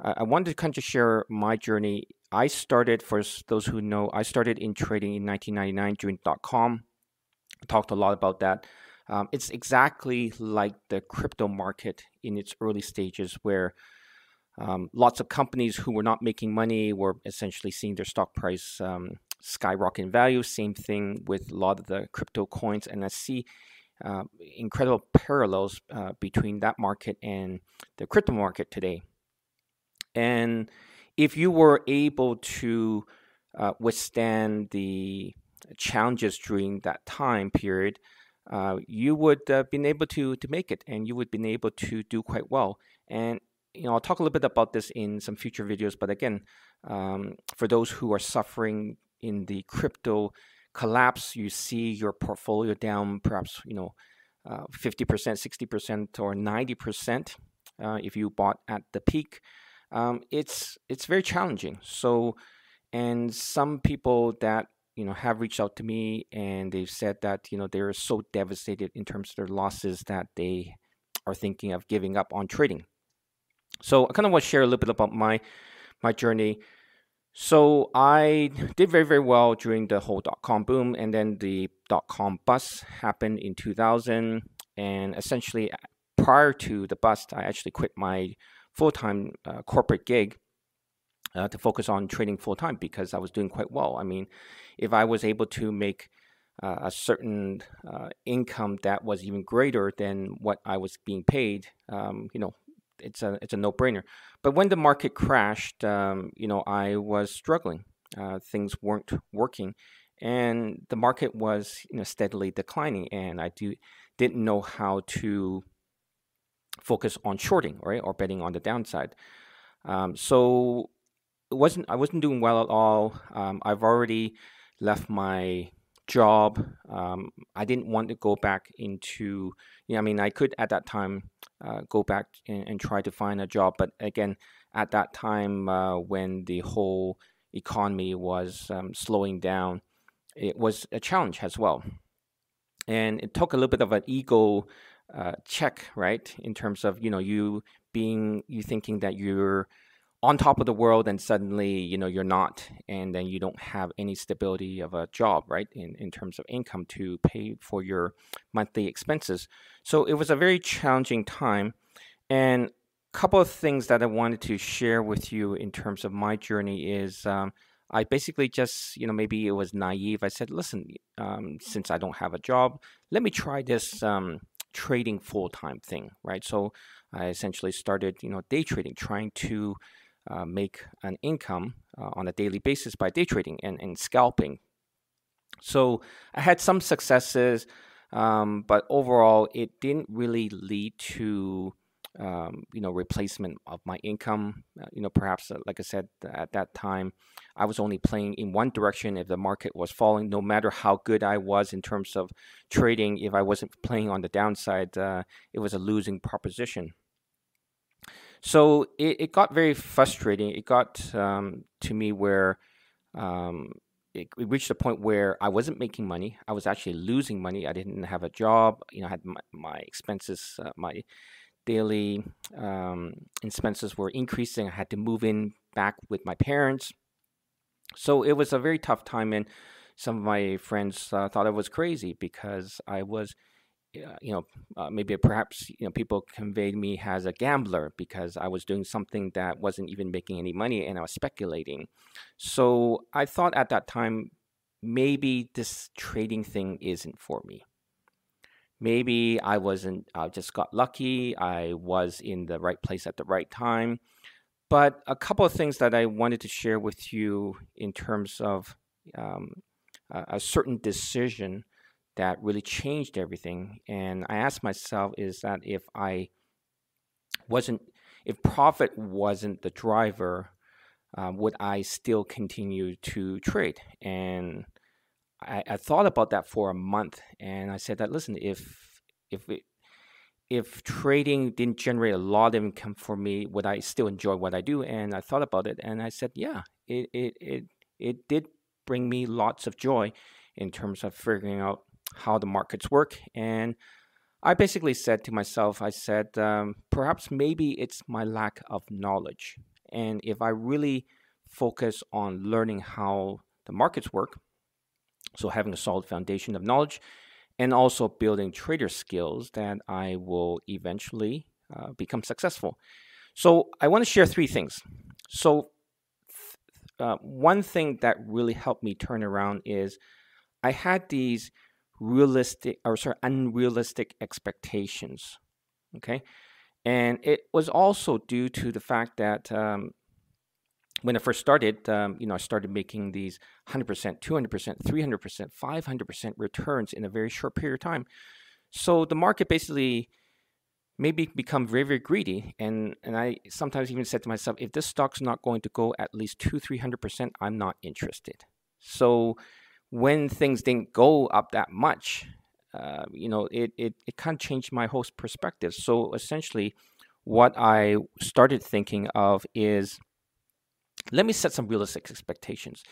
I, wanted to kind of share my journey. I started, for those who know, I started in trading in 1999 during dot com. I talked a lot about that. Um, it's exactly like the crypto market in its early stages, where um, lots of companies who were not making money were essentially seeing their stock price um, skyrocket in value. Same thing with a lot of the crypto coins, and I see uh, incredible parallels uh, between that market and the crypto market today. And if you were able to uh, withstand the challenges during that time period, uh, you would uh, been able to to make it, and you would been able to do quite well. And you know, I'll talk a little bit about this in some future videos. But again, um, for those who are suffering in the crypto collapse, you see your portfolio down, perhaps you know, uh, fifty percent, sixty percent, or ninety percent uh, if you bought at the peak. Um, it's it's very challenging. So, and some people that you know have reached out to me and they've said that you know they're so devastated in terms of their losses that they are thinking of giving up on trading. So I kind of want to share a little bit about my my journey. So I did very very well during the whole dot com boom, and then the dot com bust happened in 2000. And essentially, prior to the bust, I actually quit my full time uh, corporate gig uh, to focus on trading full time because I was doing quite well. I mean, if I was able to make uh, a certain uh, income that was even greater than what I was being paid, um, you know, it's a it's a no brainer. But when the market crashed, um, you know, I was struggling. Uh, things weren't working, and the market was you know steadily declining, and I do didn't know how to focus on shorting, right, or betting on the downside. Um, so it wasn't I wasn't doing well at all. Um, I've already left my job. Um, I didn't want to go back into. You know, I mean, I could at that time uh, go back and, and, try to find a job, but again, at that time uh, when the whole economy was um, slowing down, it was a challenge as well, and it took a little bit of an ego uh, check, right? In terms of you know you being you thinking that you're on top of the world and suddenly you know you're not and then you don't have any stability of a job right? In, in terms of income to pay for your monthly expenses. So it was a very challenging time and a couple of things that i wanted to share with you in terms of my journey is um, i basically just you know maybe it was naive. I said listen um, since i don't have a job let me try this um, trading full-time thing right so i essentially started you know day trading trying to uh, make an income uh, on a daily basis by day trading and, and scalping. So I had some successes, um, but overall, it didn't really lead to um, you know replacement of my income. Uh, you know, perhaps uh, like I said at that time, I was only playing in one direction. If the market was falling, no matter how good I was in terms of trading, if I wasn't playing on the downside, uh, it was a losing proposition. So it, it got very frustrating. It got um, to me where um, it, it, reached a point where I wasn't making money. I was actually losing money. I didn't have a job. You know, I had my, my expenses, uh, my daily um, expenses were increasing. I had to move in back with my parents. So it was a very tough time, and some of my friends uh, thought I was crazy because I was uh, you know, uh, maybe perhaps you know people conveyed me as a gambler because I was doing something that wasn't even making any money and I was speculating. So I thought at that time maybe this trading thing isn't for me. Maybe I wasn't. I just got lucky. I was in the right place at the right time. But a couple of things that I wanted to share with you in terms of um, a, a certain decision that really changed everything. And I asked myself is that if I wasn't, if profit wasn't the driver, um, would I still continue to trade? And I, I, thought about that for a month, and I said that listen, if if it, if trading didn't generate a lot of income for me, would I still enjoy what I do? And I thought about it, and I said, yeah, it it it, it did bring me lots of joy in terms of figuring out how the markets work. And I basically said to myself, I said, um, perhaps maybe it's my lack of knowledge. And if I really focus on learning how the markets work, so having a solid foundation of knowledge, and also building trader skills, that I will eventually uh, become successful. So I want to share three things. So uh, one thing that really helped me turn around is I had these realistic or sorry unrealistic expectations. Okay, and it was also due to the fact that um, when I first started, um, you know, I started making these 100%, 200%, 300%, 500% returns in a very short period of time. So the market basically maybe become very, very greedy. And, and I sometimes even said to myself, if this stock's not going to go at least two, 300%, I'm not interested. So when things didn't go up that much, uh, you know, it, it, it kind of changed my whole perspective. So essentially, what I started thinking of is let me set some realistic expectations.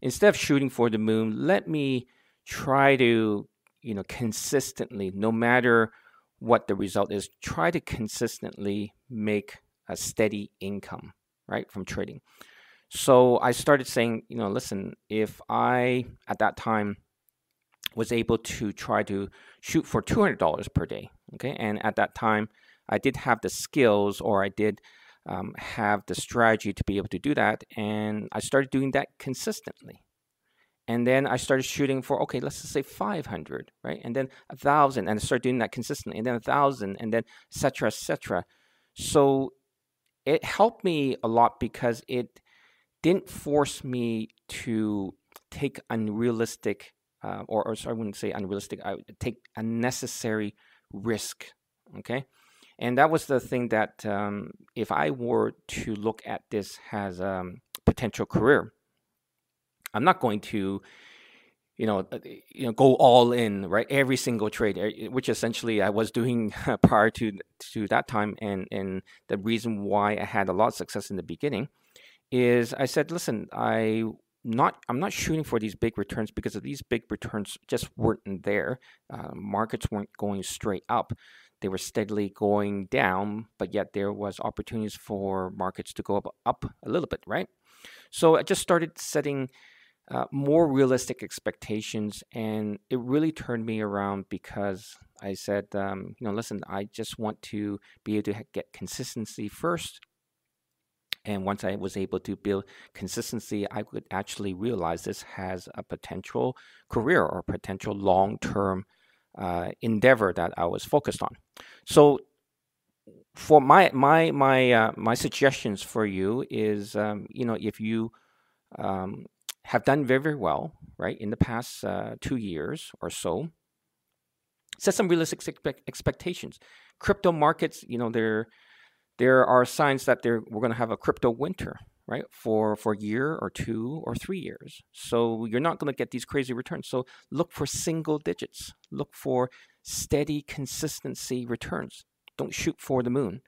Instead of shooting for the moon, let me try to, you know, consistently, no matter what the result is, try to consistently make a steady income, right, from trading. So I started saying, you know, listen, if I at that time was able to try to shoot for $200 per day, okay, and at that time I did have the skills or I did um, have the strategy to be able to do that, and I started doing that consistently and then I started shooting for okay, let's just say 500, right? And then a thousand, and I started doing that consistently, and then a thousand, and then etc. etc. So it helped me a lot because it didn't force me to take unrealistic, uh, or, or sorry, I wouldn't say unrealistic. I would take unnecessary risk. Okay, and that was the thing that um, if I were to look at this as a um, potential career I'm not going to, you know, uh, you know, go all in, right? Every single trade, eh, which essentially I was doing prior to to that time, and and the reason why I had a lot of success in the beginning is I said, listen, I not I'm not shooting for these big returns because of these big returns just weren't there. Uh, markets weren't going straight up; they were steadily going down. But yet there was opportunities for markets to go up up a little bit, right? So I just started setting uh, more realistic expectations, and it really turned me around because I said, um, you know, listen, I just want to be able to get consistency first. And once I was able to build consistency, I could actually realize this has a potential career or potential long term uh, endeavor that I was focused on. So, for my my my uh, my suggestions for you is, um, you know, if you um, have done very, very well, right, in the past uh, two years or so. Set some realistic expectations. Crypto markets, you know, there there are signs that there we're going to have a crypto winter, right, for for a year or two or three years. So you're not going to get these crazy returns. So look for single digits. Look for steady consistency returns. Don't shoot for the moon.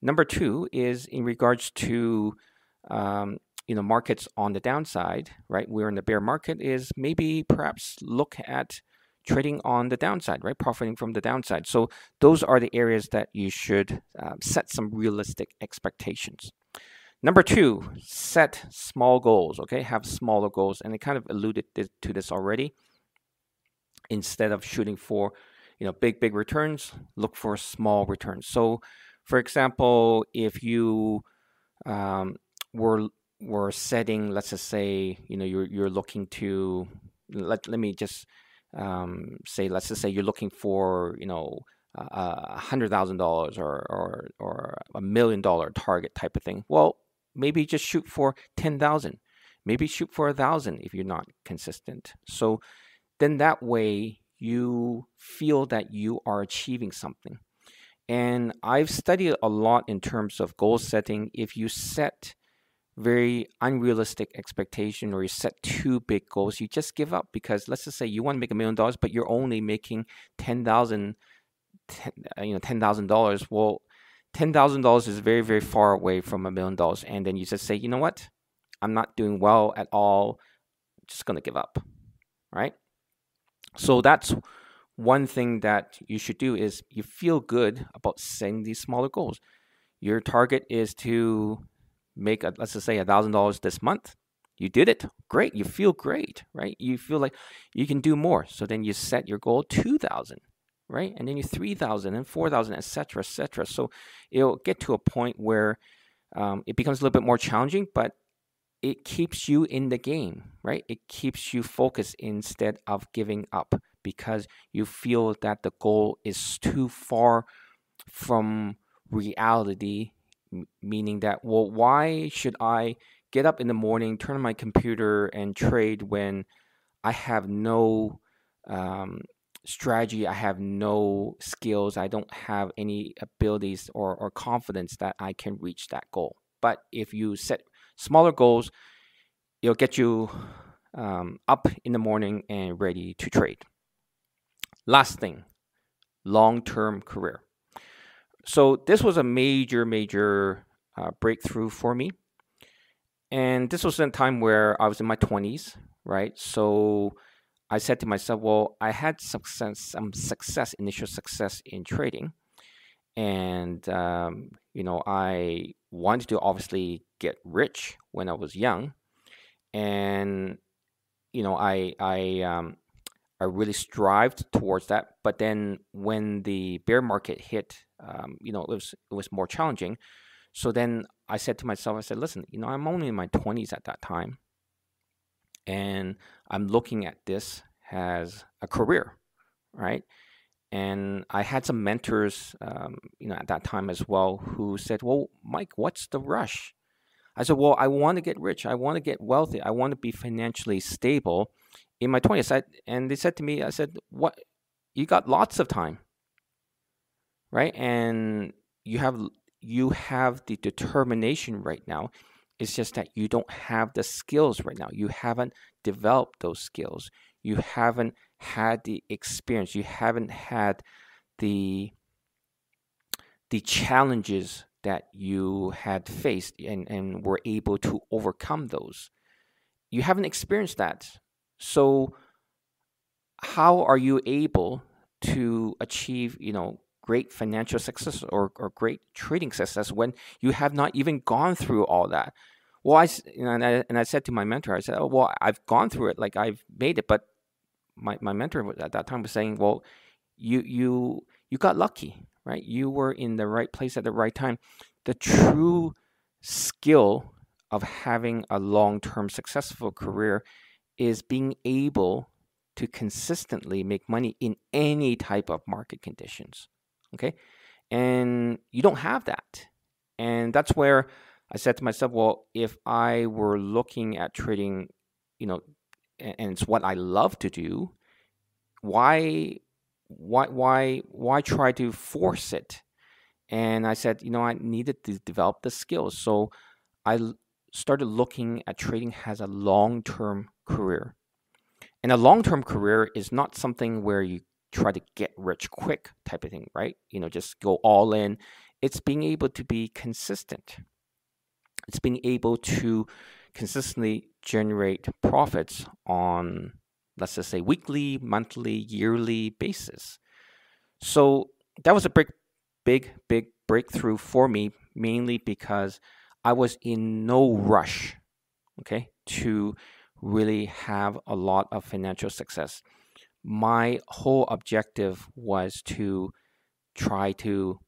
Number two is in regards to um, you know markets on the downside, right? We're in the bear market is maybe perhaps look at trading on the downside, right? Profiting from the downside. So those are the areas that you should uh, set some realistic expectations. Number two, set small goals. Okay, have smaller goals, and I kind of alluded to this already. Instead of shooting for, you know, big big returns, look for small returns. So, for example, if you um, were we're setting, let's just say, you know, you're you're looking to let let me just um, say, let's just say you're looking for, you know, a hundred thousand dollars or or or a million dollar target type of thing. Well, maybe just shoot for ten thousand. Maybe shoot for a thousand if you're not consistent. So then that way you feel that you are achieving something. And I've studied a lot in terms of goal setting. If you set very unrealistic expectation or you set too big goals, you just give up because let's just say you want to make a million dollars, but you're only making ten thousand, uh, you know, ten thousand dollars. Well, ten thousand dollars is very very far away from a million dollars, and then you just say, you know what, I'm not doing well at all. I'm just gonna give up, right? So that's one thing that you should do is you feel good about setting these smaller goals. Your target is to make a, let's just say a thousand dollars this month. You did it, great. You feel great, right? You feel like you can do more. So then you set your goal two thousand, right? And then you three thousand and four thousand, etc., etc. So it'll get to a point where um, it becomes a little bit more challenging, but it keeps you in the game, right? It keeps you focused instead of giving up because you feel that the goal is too far from reality, meaning that, well, why should I get up in the morning, turn on my computer, and trade when I have no um, strategy, I have no skills, I don't have any abilities or, or confidence that I can reach that goal? But if you set smaller goals, it'll get you um, up in the morning and ready to trade. Last thing, long term career. So, this was a major, major uh, breakthrough for me. And this was a time where I was in my 20s, right? So, I said to myself, well, I had success, some success, initial success in trading. And, um, you know, I wanted to obviously get rich when I was young. And, you know, I, I, um, I really strived towards that. But then when the bear market hit, um, you know, it was it was more challenging. So then I said to myself, I said, listen, you know, I'm only in my 20s at that time, and I'm looking at this as a career, right? And I had some mentors, um, you know, at that time as well, who said, "Well, Mike, what's the rush?" I said, "Well, I want to get rich. I want to get wealthy. I want to be financially stable." in my 20s I, and they said to me i said what you got lots of time right and you have you have the determination right now it's just that you don't have the skills right now you haven't developed those skills you haven't had the experience. You haven't had the the challenges that you had faced and, and were able to overcome those. You haven't experienced that. So, how are you able to achieve, you know, great financial success or, or great trading success when you have not even gone through all that? Well, I, and, I and I said to my mentor, I said, oh, well, I've gone through it, like I've made it, but my, my mentor at that time was saying, well, you you you got lucky, right? You were in the right place at the right time. The true skill of having a long-term successful career is being able to consistently make money in any type of market conditions. Okay. And you don't have that. And that's where I said to myself, well, if I were looking at trading, you know, and it's what I love to do, why why why why try to force it? And I said, you know, I needed to develop the skills. So I started looking at trading as a long-term career. And a long term career is not something where you try to get rich quick type of thing, right? You know, just go all in. It's being able to be consistent. It's being able to consistently generate profits on, let's just say, weekly, monthly, yearly basis. So that was a big, big, big breakthrough for me, mainly because I was in no rush, okay, to really have a lot of financial success. My whole objective was to try to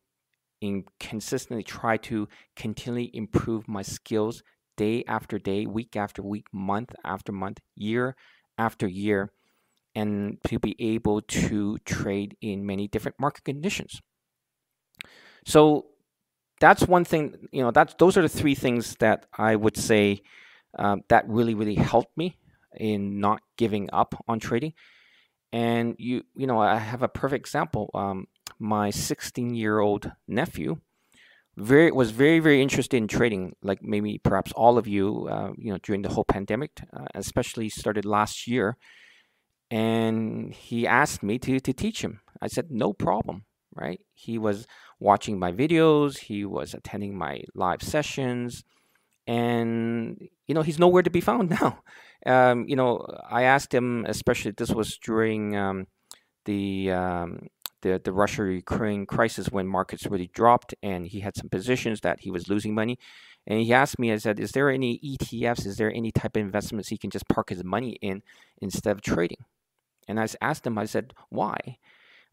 in consistently try to continually improve my skills day after day, week after week, month after month, year after year, and to be able to trade in many different market conditions. So that's one thing, you know, that's those are the three things that I would say um, that really really helped me in not giving up on trading and you you know i have a perfect example um, my 16 year old nephew very was very very interested in trading like maybe perhaps all of you uh, you know during the whole pandemic uh, especially started last year. And he asked me to to teach him. I said no problem right? He was watching my videos. He was attending my live sessions. And you know he's nowhere to be found now. Um, you know, I asked him, especially this was during um, the um, the the Russia Ukraine crisis when markets really dropped, and he had some positions that he was losing money. And he asked me, I said, is there any ETFs? Is there any type of investments he can just park his money in instead of trading? And I asked him, I said, why?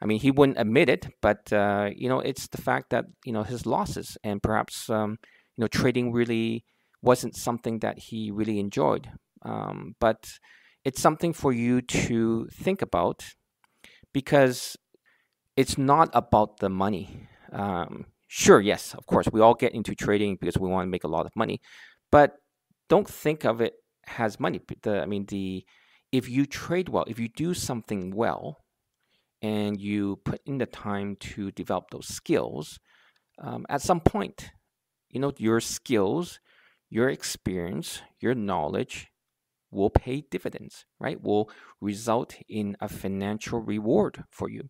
I mean, he wouldn't admit it, but uh, you know, it's the fact that you know his losses and perhaps um, you know trading really wasn't something that he really enjoyed. Um, but it's something for you to think about because it's not about the money. Um, sure, yes, of course, we all get into trading because we want to make a lot of money, but don't think of it as money. The, I mean, the if you trade well, if you do something well, and you put in the time to develop those skills, um, at some point, you know, your skills, your experience, your knowledge will pay dividends, right? Will result in a financial reward for you.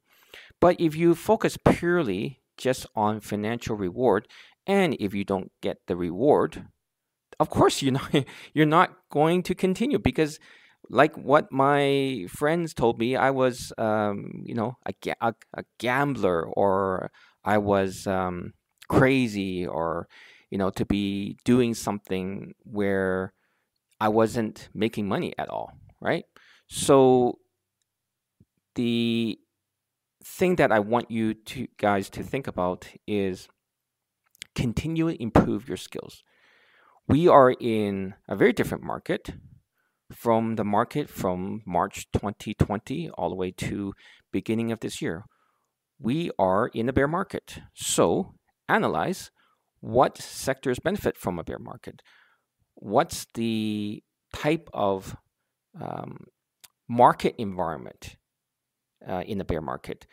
But if you focus purely just on financial reward, and if you don't get the reward, of course you're not you're not going to continue because like what my friends told me, I was, um, you know, a, a, a, gambler or I was um, crazy or, you know, to be doing something where I wasn't making money at all, right? So the thing that I want you to guys to think about is continue improve your skills. We are in a very different market from the market from March 2020 all the way to beginning of this year. We are in a bear market. So analyze what sectors benefit from a bear market. What's the type of um, market environment uh, in the bear market?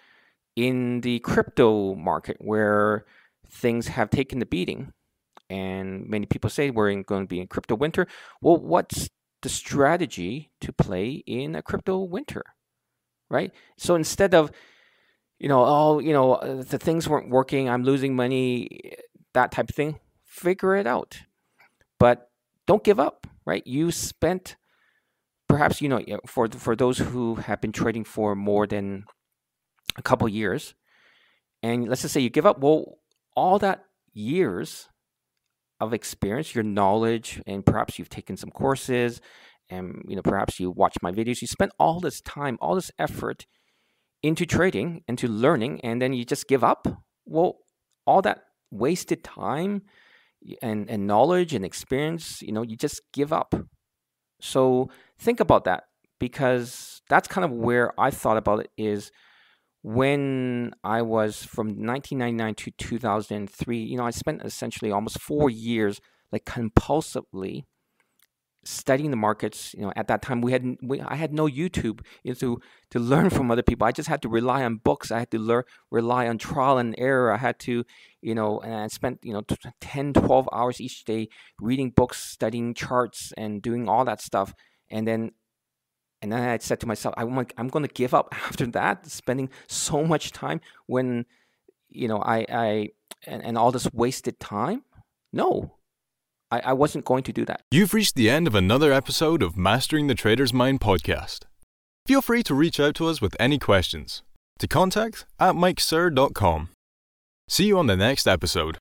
In the crypto market, where things have taken the beating, and many people say we're in, going to be in crypto winter. Well, what's the strategy to play in a crypto winter, right? So instead of, you know, oh, you know, the things weren't working, I'm losing money, that type of thing, figure it out. But don't give up, right? You spent perhaps, you know, for for those who have been trading for more than a couple years, and let's just say you give up, well, all that years of experience, your knowledge, and perhaps you've taken some courses, and you know perhaps you watch my videos. You spent all this time, all this effort into trading, into learning, and then you just give up. Well, all that wasted time and and knowledge and experience, you know, you just give up. So think about that because that's kind of where I thought about it is when I was from 1999 to 2003, you know, I spent essentially almost four years like compulsively studying the markets. You know, at that time we had we, I had no YouTube you know, to to learn from other people. I just had to rely on books. I had to learn rely on trial and error. I had to, you know, and I spent you know 10, 12 hours each day reading books, studying charts, and doing all that stuff. And then and then I said to myself, I want, I'm going to give up after that, spending so much time when, you know, I, I and, and all this wasted time. No, I, I wasn't going to do that. You've reached the end of another episode of Mastering the Trader's Mind podcast. Feel free to reach out to us with any questions. To contact at mikeser.com. See you on the next episode.